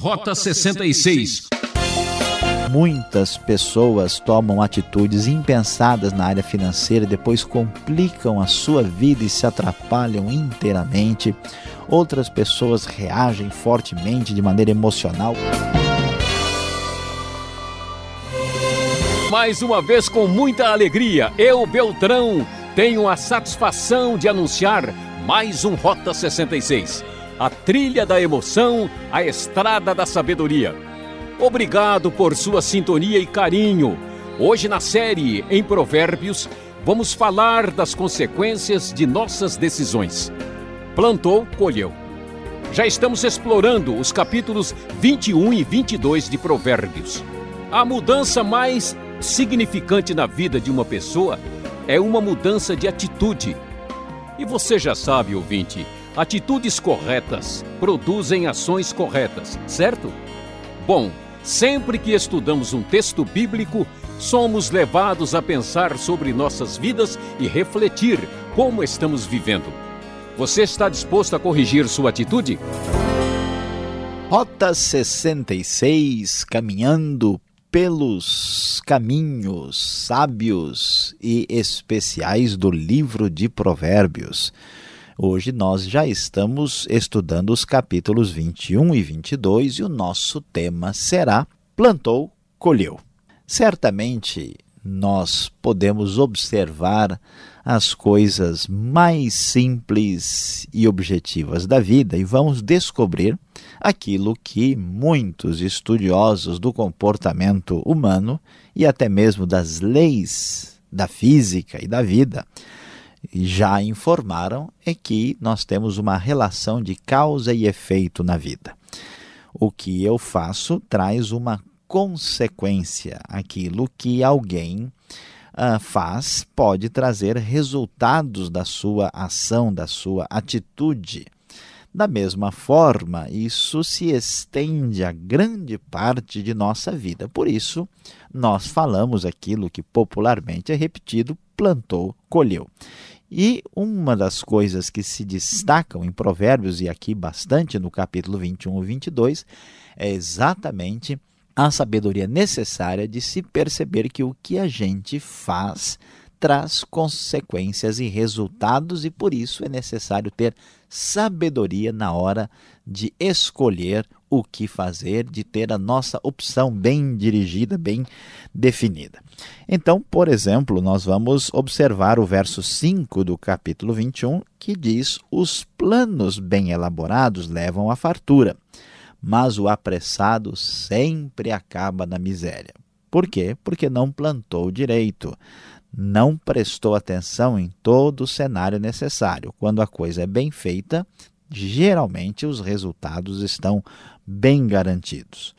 Rota 66. Muitas pessoas tomam atitudes impensadas na área financeira e depois complicam a sua vida e se atrapalham inteiramente. Outras pessoas reagem fortemente de maneira emocional. Mais uma vez, com muita alegria, eu, Beltrão, tenho a satisfação de anunciar mais um Rota 66 a trilha da emoção, a estrada da sabedoria. Obrigado por sua sintonia e carinho. Hoje na série Em Provérbios, vamos falar das consequências de nossas decisões. Plantou, colheu. Já estamos explorando os capítulos 21 e 22 de Provérbios. A mudança mais significante na vida de uma pessoa é uma mudança de atitude. E você já sabe, ouvinte, Atitudes corretas produzem ações corretas, certo? Bom, sempre que estudamos um texto bíblico, somos levados a pensar sobre nossas vidas e refletir como estamos vivendo. Você está disposto a corrigir sua atitude? Rota 66 Caminhando pelos caminhos sábios e especiais do livro de Provérbios. Hoje nós já estamos estudando os capítulos 21 e 22 e o nosso tema será Plantou, colheu. Certamente nós podemos observar as coisas mais simples e objetivas da vida e vamos descobrir aquilo que muitos estudiosos do comportamento humano e até mesmo das leis da física e da vida já informaram é que nós temos uma relação de causa e efeito na vida. O que eu faço traz uma consequência. Aquilo que alguém uh, faz pode trazer resultados da sua ação, da sua atitude. Da mesma forma, isso se estende a grande parte de nossa vida. Por isso, nós falamos aquilo que popularmente é repetido: plantou, colheu. E uma das coisas que se destacam em Provérbios, e aqui bastante no capítulo 21 e 22, é exatamente a sabedoria necessária de se perceber que o que a gente faz traz consequências e resultados, e por isso é necessário ter sabedoria na hora de escolher o que fazer, de ter a nossa opção bem dirigida, bem definida. Então, por exemplo, nós vamos observar o verso 5 do capítulo 21, que diz: Os planos bem elaborados levam à fartura, mas o apressado sempre acaba na miséria. Por quê? Porque não plantou direito não prestou atenção em todo o cenário necessário. Quando a coisa é bem feita, geralmente os resultados estão bem garantidos.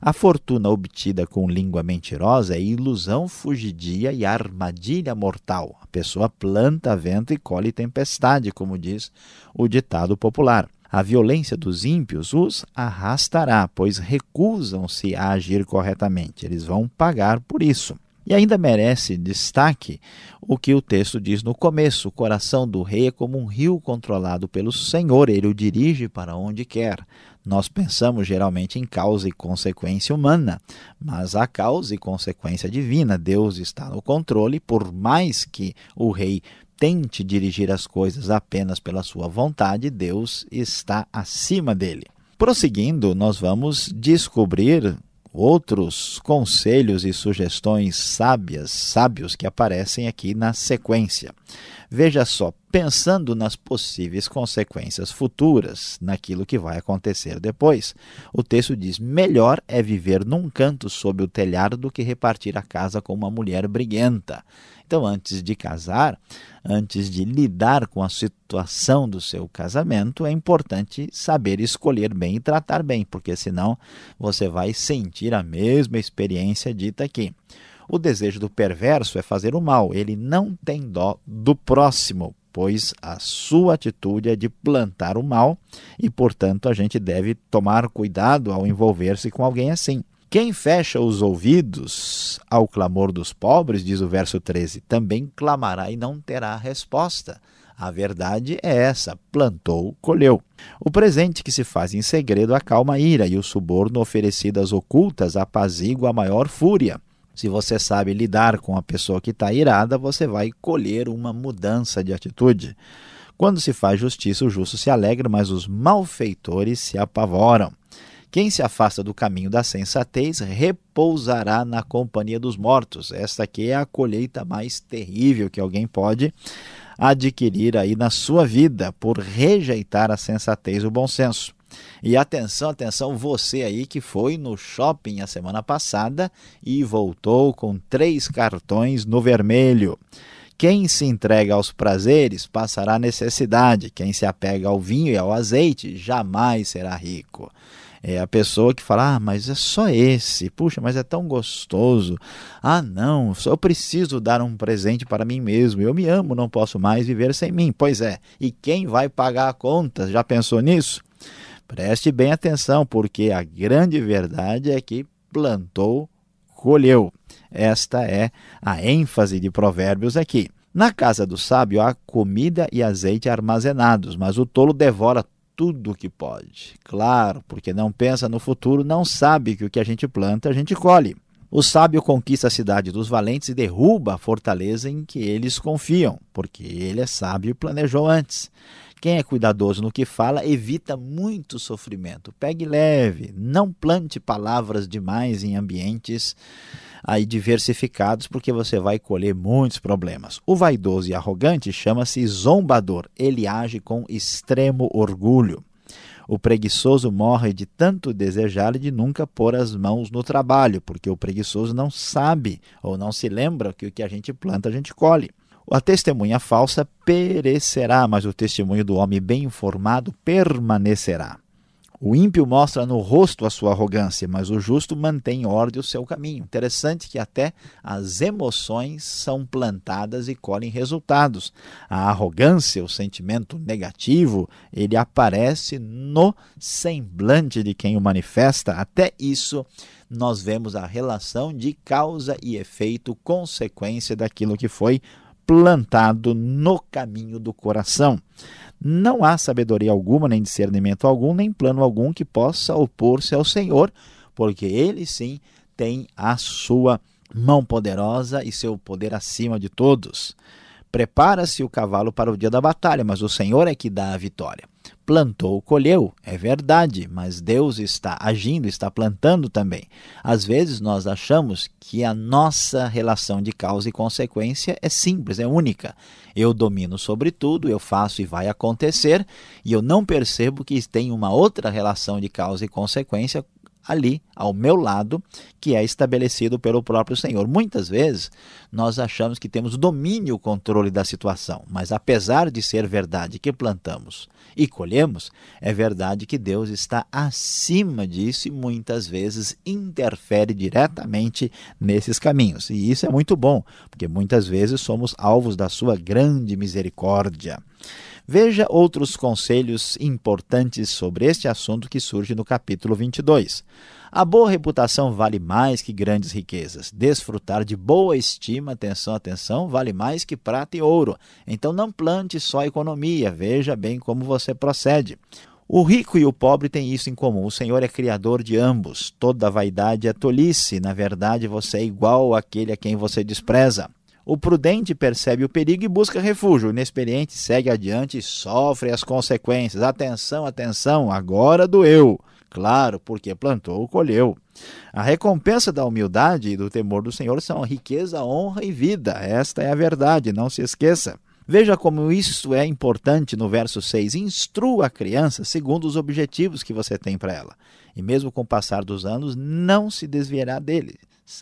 A fortuna obtida com língua mentirosa é ilusão fugidia e armadilha mortal. A pessoa planta vento e colhe tempestade, como diz o ditado popular. A violência dos ímpios os arrastará, pois recusam-se a agir corretamente. Eles vão pagar por isso. E ainda merece destaque o que o texto diz no começo: o coração do rei é como um rio controlado pelo Senhor, ele o dirige para onde quer. Nós pensamos geralmente em causa e consequência humana, mas há causa e consequência divina. Deus está no controle, por mais que o rei tente dirigir as coisas apenas pela sua vontade, Deus está acima dele. Prosseguindo, nós vamos descobrir outros conselhos e sugestões sábias, sábios que aparecem aqui na sequência. Veja só, pensando nas possíveis consequências futuras, naquilo que vai acontecer depois, o texto diz: melhor é viver num canto sob o telhado do que repartir a casa com uma mulher briguenta. Então, antes de casar, antes de lidar com a situação do seu casamento, é importante saber escolher bem e tratar bem, porque senão você vai sentir a mesma experiência dita aqui. O desejo do perverso é fazer o mal, ele não tem dó do próximo, pois a sua atitude é de plantar o mal e, portanto, a gente deve tomar cuidado ao envolver-se com alguém assim. Quem fecha os ouvidos ao clamor dos pobres, diz o verso 13, também clamará e não terá resposta. A verdade é essa: plantou, colheu. O presente que se faz em segredo acalma a ira, e o suborno oferecido às ocultas apazigua a maior fúria. Se você sabe lidar com a pessoa que está irada, você vai colher uma mudança de atitude. Quando se faz justiça, o justo se alegra, mas os malfeitores se apavoram. Quem se afasta do caminho da sensatez repousará na companhia dos mortos. Esta aqui é a colheita mais terrível que alguém pode adquirir aí na sua vida por rejeitar a sensatez e o bom senso. E atenção, atenção, você aí que foi no shopping a semana passada e voltou com três cartões no vermelho. Quem se entrega aos prazeres passará necessidade, quem se apega ao vinho e ao azeite jamais será rico. É a pessoa que fala, ah, mas é só esse, puxa, mas é tão gostoso. Ah, não, só preciso dar um presente para mim mesmo. Eu me amo, não posso mais viver sem mim. Pois é, e quem vai pagar a conta? Já pensou nisso? Preste bem atenção, porque a grande verdade é que plantou, colheu. Esta é a ênfase de Provérbios aqui. Na casa do sábio há comida e azeite armazenados, mas o tolo devora tudo o que pode. Claro, porque não pensa no futuro, não sabe que o que a gente planta, a gente colhe. O sábio conquista a cidade dos valentes e derruba a fortaleza em que eles confiam, porque ele é sábio e planejou antes. Quem é cuidadoso no que fala evita muito sofrimento. Pegue leve, não plante palavras demais em ambientes aí diversificados, porque você vai colher muitos problemas. O vaidoso e arrogante chama-se zombador. Ele age com extremo orgulho. O preguiçoso morre de tanto desejar de nunca pôr as mãos no trabalho, porque o preguiçoso não sabe ou não se lembra que o que a gente planta a gente colhe. A testemunha falsa perecerá, mas o testemunho do homem bem informado permanecerá. O ímpio mostra no rosto a sua arrogância, mas o justo mantém em ordem o seu caminho. Interessante que até as emoções são plantadas e colhem resultados. A arrogância, o sentimento negativo, ele aparece no semblante de quem o manifesta. Até isso nós vemos a relação de causa e efeito, consequência daquilo que foi plantado no caminho do coração. Não há sabedoria alguma, nem discernimento algum, nem plano algum que possa opor-se ao Senhor, porque ele sim tem a sua mão poderosa e seu poder acima de todos. Prepara-se o cavalo para o dia da batalha, mas o Senhor é que dá a vitória plantou, colheu, é verdade, mas Deus está agindo, está plantando também. Às vezes nós achamos que a nossa relação de causa e consequência é simples, é única. Eu domino sobre tudo, eu faço e vai acontecer, e eu não percebo que tem uma outra relação de causa e consequência ali ao meu lado, que é estabelecido pelo próprio Senhor. Muitas vezes nós achamos que temos domínio, controle da situação, mas apesar de ser verdade que plantamos e colhemos, é verdade que Deus está acima disso e muitas vezes interfere diretamente nesses caminhos. E isso é muito bom, porque muitas vezes somos alvos da sua grande misericórdia. Veja outros conselhos importantes sobre este assunto que surge no capítulo 22. A boa reputação vale mais que grandes riquezas. Desfrutar de boa estima, atenção, atenção, vale mais que prata e ouro. Então não plante só economia, veja bem como você procede. O rico e o pobre têm isso em comum. O Senhor é criador de ambos. Toda vaidade é tolice. Na verdade, você é igual àquele a quem você despreza. O prudente percebe o perigo e busca refúgio. O inexperiente segue adiante e sofre as consequências. Atenção, atenção, agora doeu. Claro, porque plantou, colheu. A recompensa da humildade e do temor do Senhor são riqueza, honra e vida. Esta é a verdade, não se esqueça. Veja como isso é importante no verso 6. Instrua a criança segundo os objetivos que você tem para ela. E mesmo com o passar dos anos, não se desviará dele.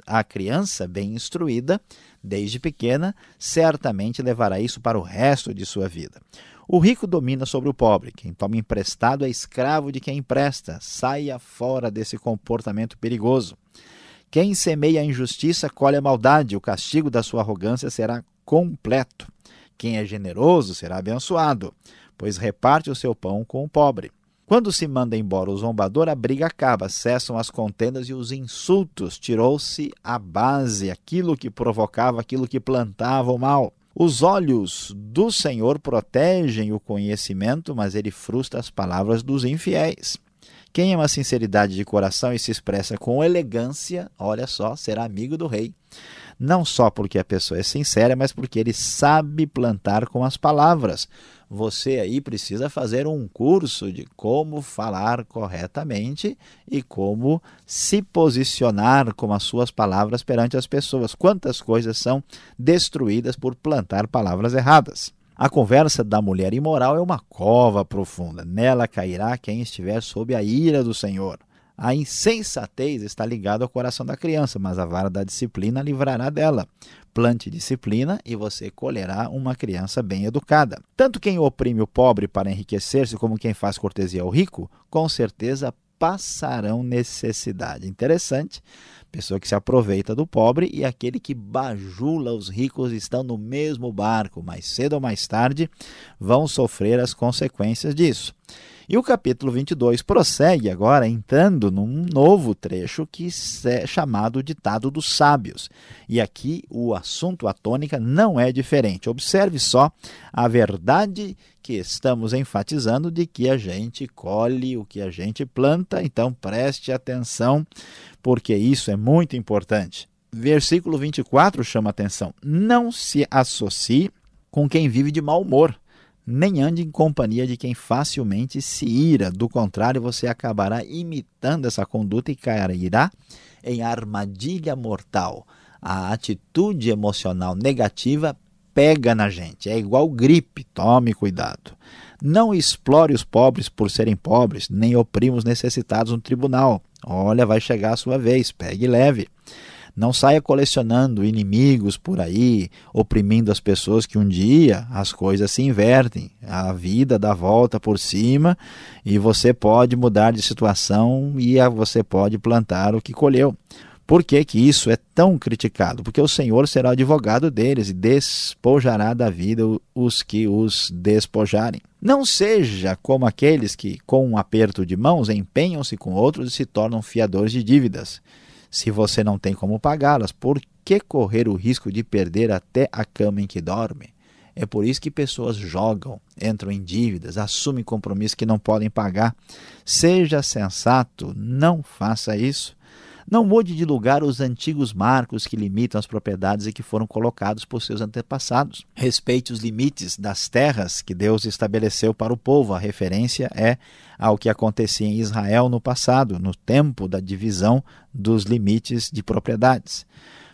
A criança bem instruída desde pequena, certamente levará isso para o resto de sua vida. O rico domina sobre o pobre. Quem toma emprestado é escravo de quem empresta. Saia fora desse comportamento perigoso. Quem semeia a injustiça colhe a maldade. O castigo da sua arrogância será completo. Quem é generoso será abençoado, pois reparte o seu pão com o pobre. Quando se manda embora o zombador, a briga acaba, cessam as contendas e os insultos. Tirou-se a base, aquilo que provocava, aquilo que plantava o mal. Os olhos do Senhor protegem o conhecimento, mas ele frustra as palavras dos infiéis. Quem ama sinceridade de coração e se expressa com elegância, olha só, será amigo do rei. Não só porque a pessoa é sincera, mas porque ele sabe plantar com as palavras. Você aí precisa fazer um curso de como falar corretamente e como se posicionar com as suas palavras perante as pessoas. Quantas coisas são destruídas por plantar palavras erradas. A conversa da mulher imoral é uma cova profunda. Nela cairá quem estiver sob a ira do Senhor. A insensatez está ligada ao coração da criança, mas a vara da disciplina livrará dela. Plante disciplina e você colherá uma criança bem educada. Tanto quem oprime o pobre para enriquecer-se, como quem faz cortesia ao rico, com certeza passarão necessidade. Interessante. Pessoa que se aproveita do pobre e aquele que bajula os ricos estão no mesmo barco. Mais cedo ou mais tarde vão sofrer as consequências disso. E o capítulo 22 prossegue agora entrando num novo trecho que é chamado Ditado dos Sábios. E aqui o assunto, a tônica, não é diferente. Observe só a verdade que estamos enfatizando de que a gente colhe o que a gente planta, então preste atenção, porque isso é muito importante. Versículo 24 chama atenção: Não se associe com quem vive de mau humor nem ande em companhia de quem facilmente se ira. Do contrário, você acabará imitando essa conduta e cairá em armadilha mortal. A atitude emocional negativa pega na gente, é igual gripe, tome cuidado. Não explore os pobres por serem pobres, nem oprima os necessitados no tribunal. Olha, vai chegar a sua vez, pegue leve. Não saia colecionando inimigos por aí, oprimindo as pessoas que um dia as coisas se invertem, a vida dá volta por cima e você pode mudar de situação e você pode plantar o que colheu. Por que, que isso é tão criticado? Porque o Senhor será advogado deles e despojará da vida os que os despojarem. Não seja como aqueles que, com um aperto de mãos, empenham-se com outros e se tornam fiadores de dívidas se você não tem como pagá-las, por que correr o risco de perder até a cama em que dorme? É por isso que pessoas jogam, entram em dívidas, assumem compromissos que não podem pagar. Seja sensato, não faça isso. Não mude de lugar os antigos marcos que limitam as propriedades e que foram colocados por seus antepassados. Respeite os limites das terras que Deus estabeleceu para o povo. A referência é ao que acontecia em Israel no passado, no tempo da divisão dos limites de propriedades.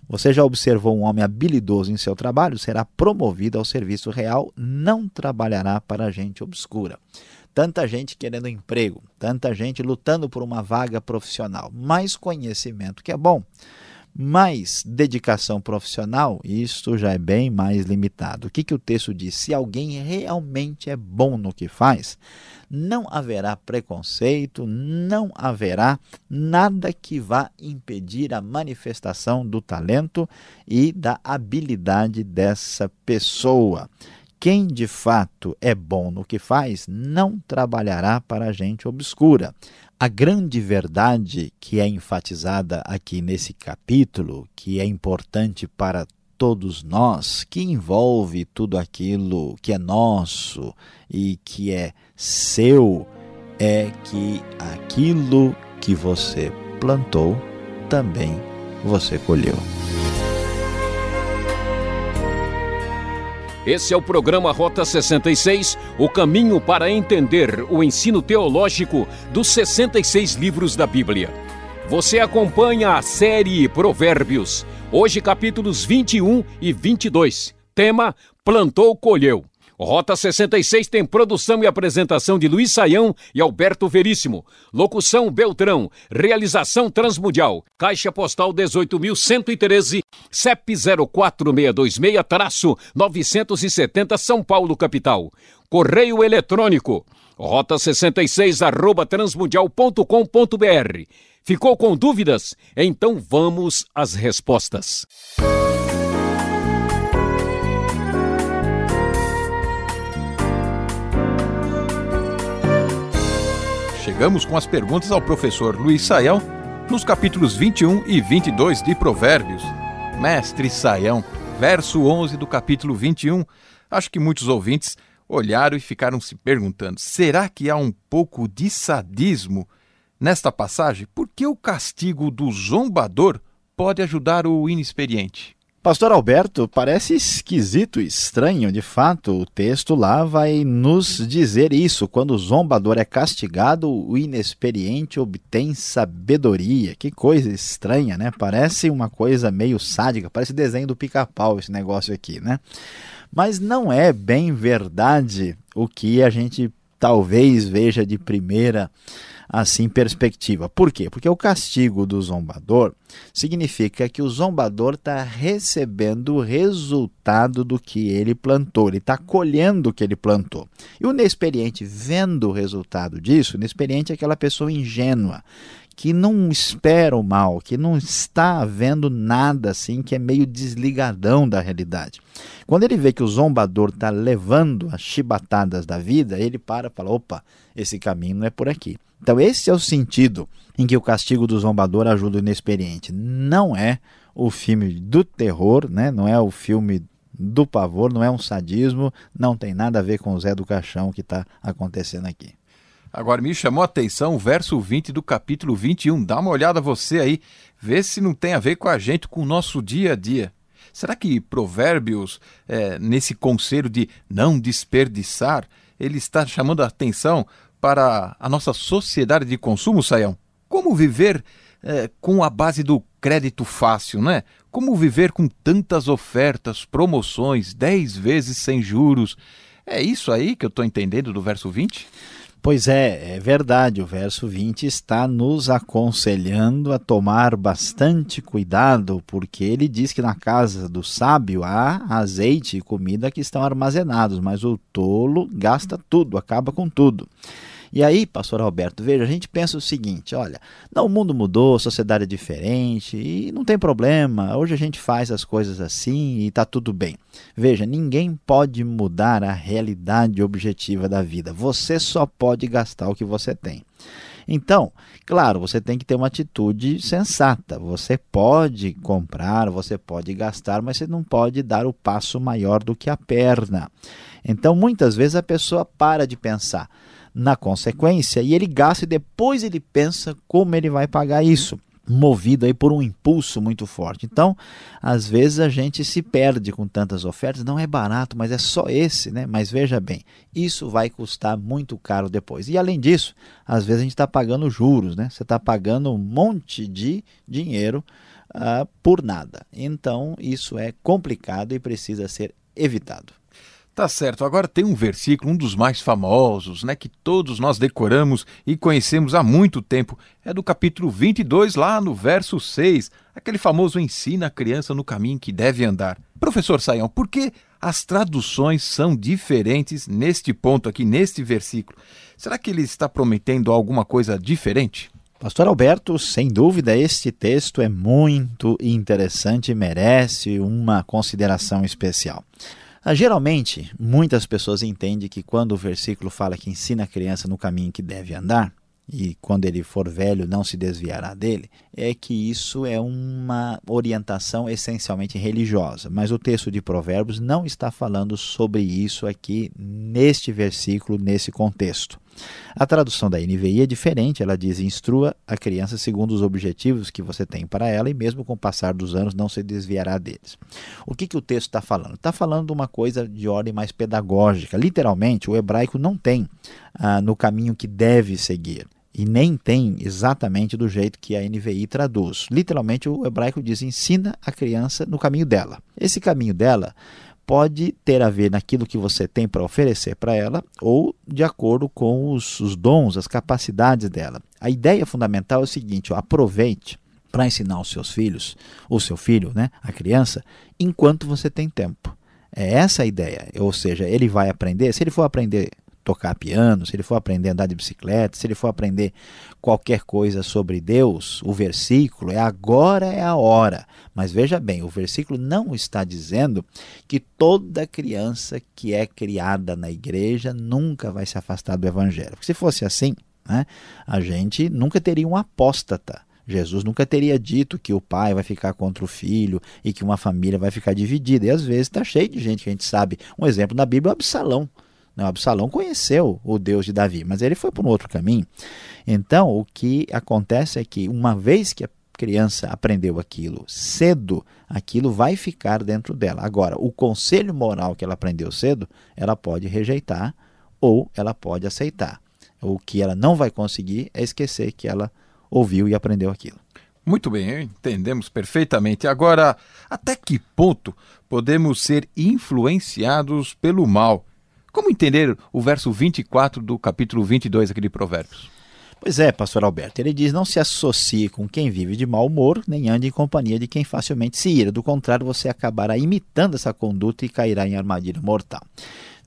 Você já observou um homem habilidoso em seu trabalho? Será promovido ao serviço real, não trabalhará para gente obscura tanta gente querendo emprego, tanta gente lutando por uma vaga profissional, mais conhecimento que é bom, mais dedicação profissional, isso já é bem mais limitado. O que, que o texto diz? Se alguém realmente é bom no que faz, não haverá preconceito, não haverá nada que vá impedir a manifestação do talento e da habilidade dessa pessoa. Quem de fato é bom no que faz não trabalhará para a gente obscura. A grande verdade que é enfatizada aqui nesse capítulo, que é importante para todos nós, que envolve tudo aquilo que é nosso e que é seu, é que aquilo que você plantou também você colheu. Esse é o programa Rota 66, o caminho para entender o ensino teológico dos 66 livros da Bíblia. Você acompanha a série Provérbios, hoje capítulos 21 e 22. Tema: Plantou, colheu. Rota 66 tem produção e apresentação de Luiz Saião e Alberto Veríssimo. Locução Beltrão. Realização Transmundial. Caixa Postal 18.113, CEP 04626-970 São Paulo, capital. Correio eletrônico. Rota 66 arroba transmundial.com.br. Ficou com dúvidas? Então vamos às respostas. Chegamos com as perguntas ao professor Luiz Saião nos capítulos 21 e 22 de Provérbios. Mestre Saião, verso 11 do capítulo 21. Acho que muitos ouvintes olharam e ficaram se perguntando: será que há um pouco de sadismo nesta passagem? Por que o castigo do zombador pode ajudar o inexperiente? Pastor Alberto, parece esquisito, estranho, de fato, o texto lá vai nos dizer isso. Quando o zombador é castigado, o inexperiente obtém sabedoria. Que coisa estranha, né? Parece uma coisa meio sádica, parece desenho do pica-pau esse negócio aqui, né? Mas não é bem verdade o que a gente talvez veja de primeira assim perspectiva. Por quê? Porque o castigo do zombador significa que o zombador está recebendo o resultado do que ele plantou, ele está colhendo o que ele plantou. E o inexperiente, vendo o resultado disso, o inexperiente é aquela pessoa ingênua que não espera o mal, que não está vendo nada assim, que é meio desligadão da realidade. Quando ele vê que o zombador está levando as chibatadas da vida, ele para e fala: opa, esse caminho não é por aqui. Então, esse é o sentido em que o castigo do zombador ajuda o inexperiente. Não é o filme do terror, né? não é o filme do pavor, não é um sadismo, não tem nada a ver com o Zé do Caixão que está acontecendo aqui. Agora me chamou a atenção o verso 20 do capítulo 21. Dá uma olhada você aí, vê se não tem a ver com a gente, com o nosso dia a dia. Será que Provérbios, é, nesse conselho de não desperdiçar, ele está chamando a atenção para a nossa sociedade de consumo, Saião? Como viver é, com a base do crédito fácil, né? Como viver com tantas ofertas, promoções, 10 vezes sem juros? É isso aí que eu estou entendendo do verso 20? Pois é, é verdade. O verso 20 está nos aconselhando a tomar bastante cuidado, porque ele diz que na casa do sábio há azeite e comida que estão armazenados, mas o tolo gasta tudo, acaba com tudo. E aí, pastor Alberto, veja, a gente pensa o seguinte: olha, não, o mundo mudou, a sociedade é diferente e não tem problema, hoje a gente faz as coisas assim e está tudo bem. Veja, ninguém pode mudar a realidade objetiva da vida, você só pode gastar o que você tem. Então, claro, você tem que ter uma atitude sensata. Você pode comprar, você pode gastar, mas você não pode dar o passo maior do que a perna. Então, muitas vezes a pessoa para de pensar na consequência e ele gasta e depois ele pensa como ele vai pagar isso movido aí por um impulso muito forte. Então, às vezes a gente se perde com tantas ofertas, não é barato, mas é só esse, né? Mas veja bem, isso vai custar muito caro depois. E além disso, às vezes a gente está pagando juros, né? Você está pagando um monte de dinheiro uh, por nada. Então, isso é complicado e precisa ser evitado. Tá certo. Agora tem um versículo, um dos mais famosos, né, que todos nós decoramos e conhecemos há muito tempo. É do capítulo 22, lá no verso 6. Aquele famoso ensina a criança no caminho que deve andar. Professor Saião, por que as traduções são diferentes neste ponto aqui, neste versículo? Será que ele está prometendo alguma coisa diferente? Pastor Alberto, sem dúvida, este texto é muito interessante e merece uma consideração especial. Ah, geralmente, muitas pessoas entendem que quando o versículo fala que ensina a criança no caminho que deve andar, e quando ele for velho não se desviará dele, é que isso é uma orientação essencialmente religiosa. Mas o texto de Provérbios não está falando sobre isso aqui neste versículo, nesse contexto. A tradução da NVI é diferente, ela diz: instrua a criança segundo os objetivos que você tem para ela e, mesmo com o passar dos anos, não se desviará deles. O que, que o texto está falando? Está falando de uma coisa de ordem mais pedagógica. Literalmente, o hebraico não tem ah, no caminho que deve seguir e nem tem exatamente do jeito que a NVI traduz. Literalmente, o hebraico diz: ensina a criança no caminho dela. Esse caminho dela pode ter a ver naquilo que você tem para oferecer para ela ou de acordo com os, os, dons, as capacidades dela. A ideia fundamental é o seguinte: ó, aproveite para ensinar os seus filhos, o seu filho, né, a criança, enquanto você tem tempo. É essa a ideia. Ou seja, ele vai aprender, se ele for aprender tocar piano, se ele for aprender a andar de bicicleta, se ele for aprender qualquer coisa sobre Deus, o versículo é agora é a hora. Mas veja bem, o versículo não está dizendo que toda criança que é criada na igreja nunca vai se afastar do evangelho. Porque se fosse assim, né, a gente nunca teria um apóstata Jesus nunca teria dito que o pai vai ficar contra o filho e que uma família vai ficar dividida. E às vezes está cheio de gente que a gente sabe. Um exemplo na Bíblia é Absalão. Absalão conheceu o Deus de Davi, mas ele foi por um outro caminho. Então, o que acontece é que, uma vez que a criança aprendeu aquilo cedo, aquilo vai ficar dentro dela. Agora, o conselho moral que ela aprendeu cedo, ela pode rejeitar ou ela pode aceitar. O que ela não vai conseguir é esquecer que ela ouviu e aprendeu aquilo. Muito bem, entendemos perfeitamente. Agora, até que ponto podemos ser influenciados pelo mal? Como entender o verso 24 do capítulo 22 aqui de Provérbios? Pois é, pastor Alberto, ele diz: Não se associe com quem vive de mau humor, nem ande em companhia de quem facilmente se ira. Do contrário, você acabará imitando essa conduta e cairá em armadilha mortal.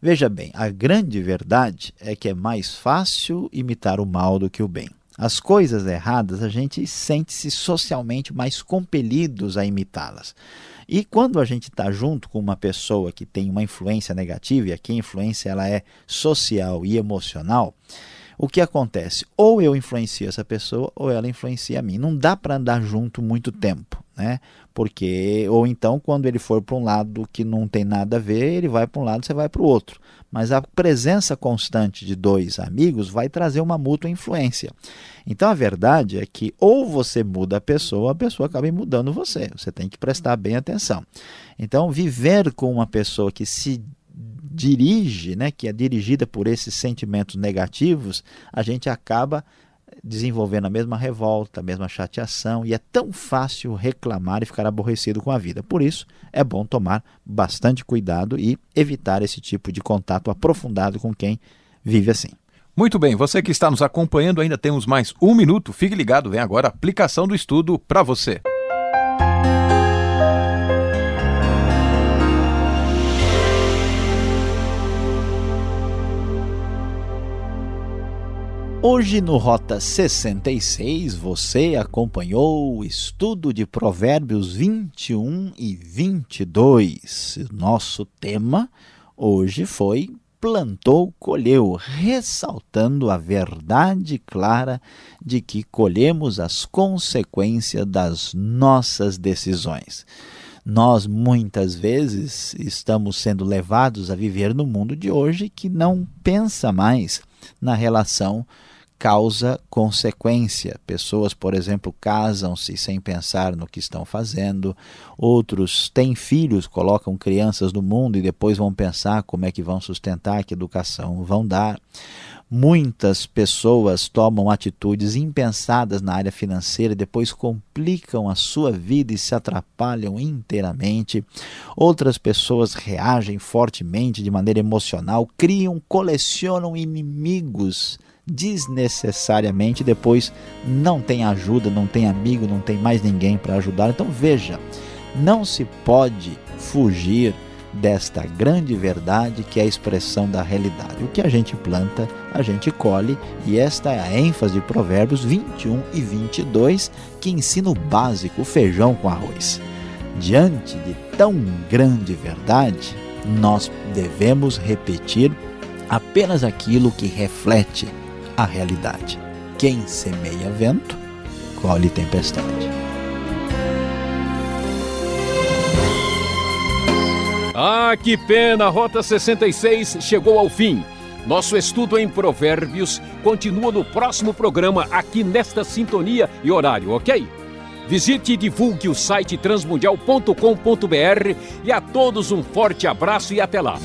Veja bem, a grande verdade é que é mais fácil imitar o mal do que o bem. As coisas erradas, a gente sente-se socialmente mais compelidos a imitá-las. E quando a gente está junto com uma pessoa que tem uma influência negativa, e aqui a influência ela é social e emocional, o que acontece? Ou eu influencio essa pessoa ou ela influencia a mim. Não dá para andar junto muito tempo, né? Porque ou então quando ele for para um lado que não tem nada a ver, ele vai para um lado, você vai para o outro. Mas a presença constante de dois amigos vai trazer uma mútua influência. Então a verdade é que ou você muda a pessoa, a pessoa acaba mudando você. Você tem que prestar bem atenção. Então viver com uma pessoa que se dirige, né, que é dirigida por esses sentimentos negativos, a gente acaba desenvolvendo a mesma revolta, a mesma chateação, e é tão fácil reclamar e ficar aborrecido com a vida. Por isso, é bom tomar bastante cuidado e evitar esse tipo de contato aprofundado com quem vive assim. Muito bem, você que está nos acompanhando, ainda temos mais um minuto. Fique ligado, vem agora a aplicação do estudo para você. Hoje no Rota 66 você acompanhou o estudo de Provérbios 21 e 22. Nosso tema hoje foi plantou, colheu, ressaltando a verdade clara de que colhemos as consequências das nossas decisões. Nós muitas vezes estamos sendo levados a viver no mundo de hoje que não pensa mais na relação causa-consequência. Pessoas, por exemplo, casam-se sem pensar no que estão fazendo, outros têm filhos, colocam crianças no mundo e depois vão pensar como é que vão sustentar, que educação vão dar. Muitas pessoas tomam atitudes impensadas na área financeira depois complicam a sua vida e se atrapalham inteiramente. Outras pessoas reagem fortemente de maneira emocional, criam, colecionam inimigos desnecessariamente, depois não tem ajuda, não tem amigo, não tem mais ninguém para ajudar. Então veja, não se pode fugir desta grande verdade que é a expressão da realidade. O que a gente planta, a gente colhe, e esta é a ênfase de Provérbios 21 e 22, que ensina o básico, o feijão com arroz. Diante de tão grande verdade, nós devemos repetir apenas aquilo que reflete a realidade. Quem semeia vento, colhe tempestade. Ah, que pena! Rota 66 chegou ao fim. Nosso estudo em Provérbios continua no próximo programa, aqui nesta sintonia e horário, ok? Visite e divulgue o site transmundial.com.br e a todos um forte abraço e até lá!